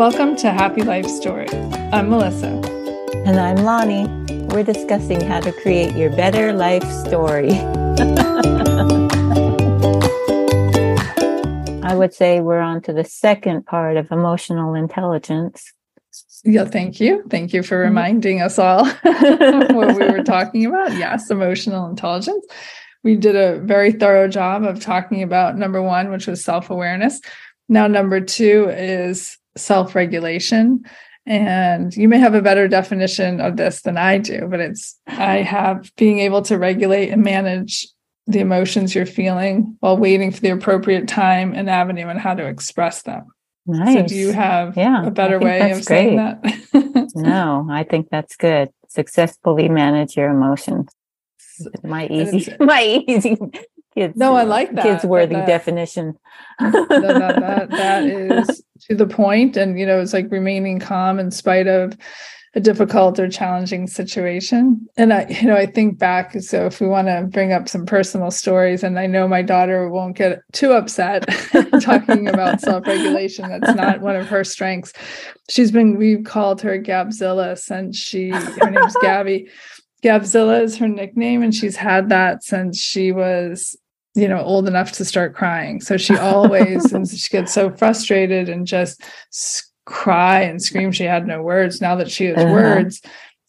Welcome to Happy Life Story. I'm Melissa. And I'm Lonnie. We're discussing how to create your better life story. I would say we're on to the second part of emotional intelligence. Yeah, thank you. Thank you for mm-hmm. reminding us all what we were talking about. Yes, emotional intelligence. We did a very thorough job of talking about number one, which was self awareness. Now, number two is self regulation. And you may have a better definition of this than I do, but it's I have being able to regulate and manage the emotions you're feeling while waiting for the appropriate time and avenue and how to express them. Nice. So do you have yeah, a better way of great. saying that? no, I think that's good. Successfully manage your emotions. My easy, my easy kids. No, I like that. Kids worthy that, definition. that, that, that is to the point, and you know, it's like remaining calm in spite of a difficult or challenging situation. And I, you know, I think back. So if we want to bring up some personal stories, and I know my daughter won't get too upset talking about self-regulation. That's not one of her strengths. She's been we've called her Gabzilla since she her name's Gabby. Gabzilla is her nickname, and she's had that since she was you know old enough to start crying so she always and she gets so frustrated and just cry and scream she had no words now that she has uh-huh. words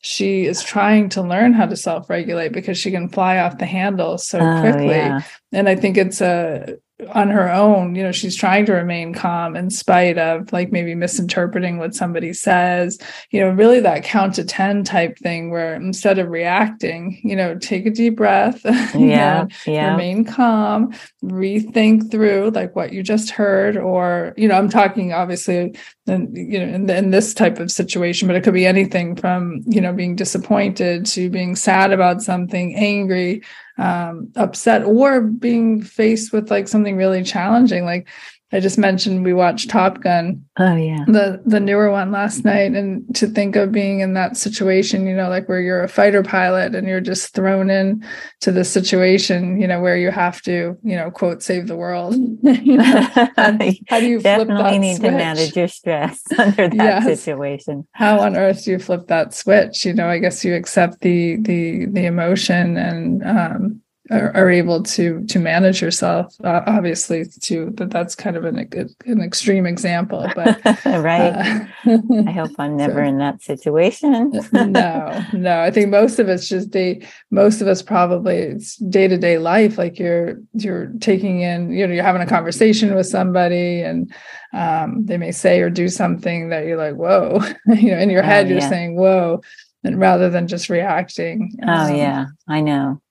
she is trying to learn how to self-regulate because she can fly off the handle so oh, quickly yeah. and i think it's a on her own, you know, she's trying to remain calm in spite of like maybe misinterpreting what somebody says, you know, really that count to 10 type thing where instead of reacting, you know, take a deep breath, yeah, yeah. remain calm, rethink through like what you just heard, or, you know, I'm talking obviously, in, you know, in, in this type of situation, but it could be anything from, you know, being disappointed to being sad about something, angry, um, upset or being faced with like something really challenging like I just mentioned we watched Top Gun. Oh yeah. The the newer one last night and to think of being in that situation, you know, like where you're a fighter pilot and you're just thrown in to the situation, you know, where you have to, you know, quote save the world. you know, how, how, do you Definitely need switch? to manage your stress under that yes. situation. How on earth do you flip that switch? You know, I guess you accept the the the emotion and um are, are able to to manage yourself uh, obviously to that that's kind of an an extreme example but right. uh, i hope i'm never so, in that situation. No no i think most of us just day most of us probably it's day-to-day life like you're you're taking in you know you're having a conversation with somebody and um, they may say or do something that you're like whoa you know in your oh, head you're yeah. saying whoa and rather than just reacting oh um, yeah i know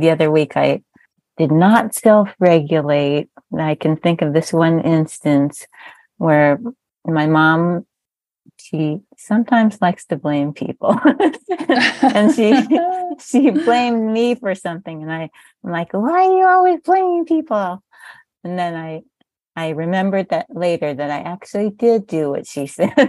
the other week I did not self regulate. I can think of this one instance where my mom, she sometimes likes to blame people. and she she blamed me for something. And I, I'm like, why are you always blaming people? And then I I remembered that later that I actually did do what she said. but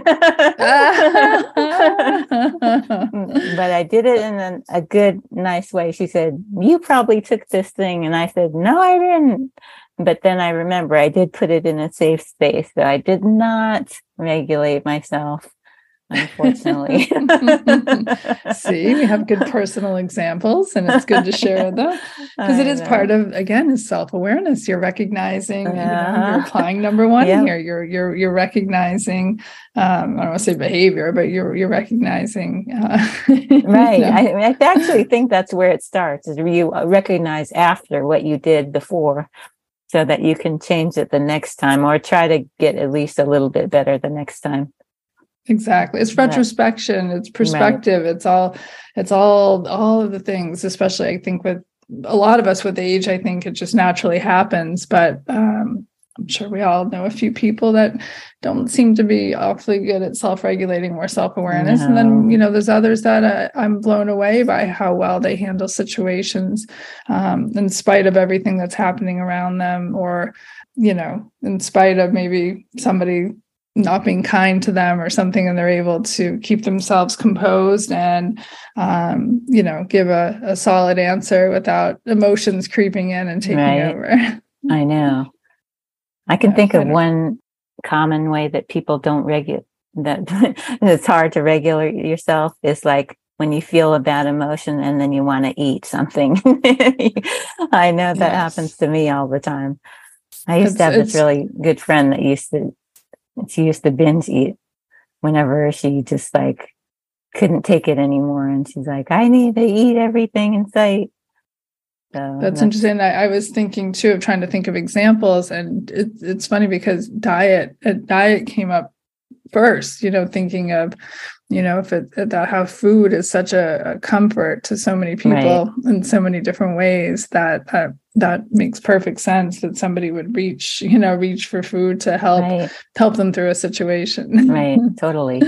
I did it in a, a, good, nice way. She said, You probably took this thing. And I said, No, I didn't. But then I remember I did put it in a safe space. So I did not regulate myself unfortunately. See, we have good personal examples and it's good to share them because it is know. part of again is self-awareness. You're recognizing, uh-huh. you know, you're uh-huh. applying number one yep. here. You're you're you're recognizing um, I don't want to say behavior, but you're you're recognizing uh, right. I, I actually think that's where it starts is you recognize after what you did before so that you can change it the next time or try to get at least a little bit better the next time. Exactly. It's retrospection, it's perspective, right. it's all it's all all of the things, especially I think with a lot of us with age, I think it just naturally happens. But um, I'm sure we all know a few people that don't seem to be awfully good at self-regulating or self-awareness, no. and then you know there's others that uh, I'm blown away by how well they handle situations, um, in spite of everything that's happening around them, or you know, in spite of maybe somebody not being kind to them or something and they're able to keep themselves composed and um, you know give a, a, solid answer without emotions creeping in and taking right. over i know i can yeah, think of one common way that people don't regu- that it's hard to regulate yourself is like when you feel a bad emotion and then you want to eat something. I know that yes. happens to me all the time. I used it's, to have this really good friend that used to she used to binge eat whenever she just like couldn't take it anymore and she's like i need to eat everything in sight. So that's, that's interesting. I, I, was thinking too of trying to think of examples and it, it's funny because diet uh, diet came up first you know thinking of you know if it that how food is such a, a comfort to so many people right. in so many different ways that uh, that makes perfect sense that somebody would reach you know reach for food to help right. help them through a situation. Right. Totally.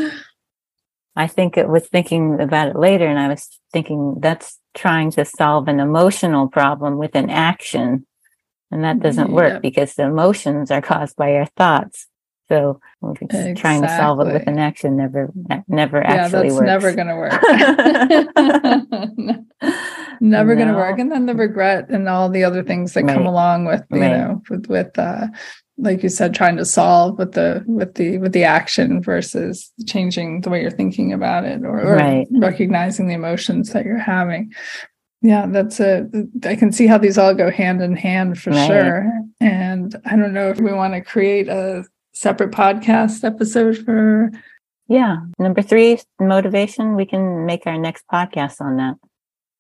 I think it was thinking about it later and i was thinking that's trying to solve an emotional problem with an action. And that doesn't work because the emotions are caused by our thoughts so exactly. trying to solve it with an action never never yeah, actually that's works. never going to work. never no. going to work. And then the regret and all the other things that right. come along with you right. know with with uh, like you said, trying to solve with the with the with the action versus changing the way you're thinking about it or, or right. recognizing the emotions that you're having. Yeah, that's a. I can see how these all go hand in hand for sure. And I don't know if we want to create a separate podcast episode for yeah. Number three motivation. We can make our next podcast on that.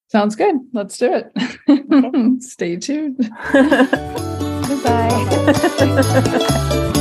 Sounds good. Let's do it. Okay. stay tuned. Goodbye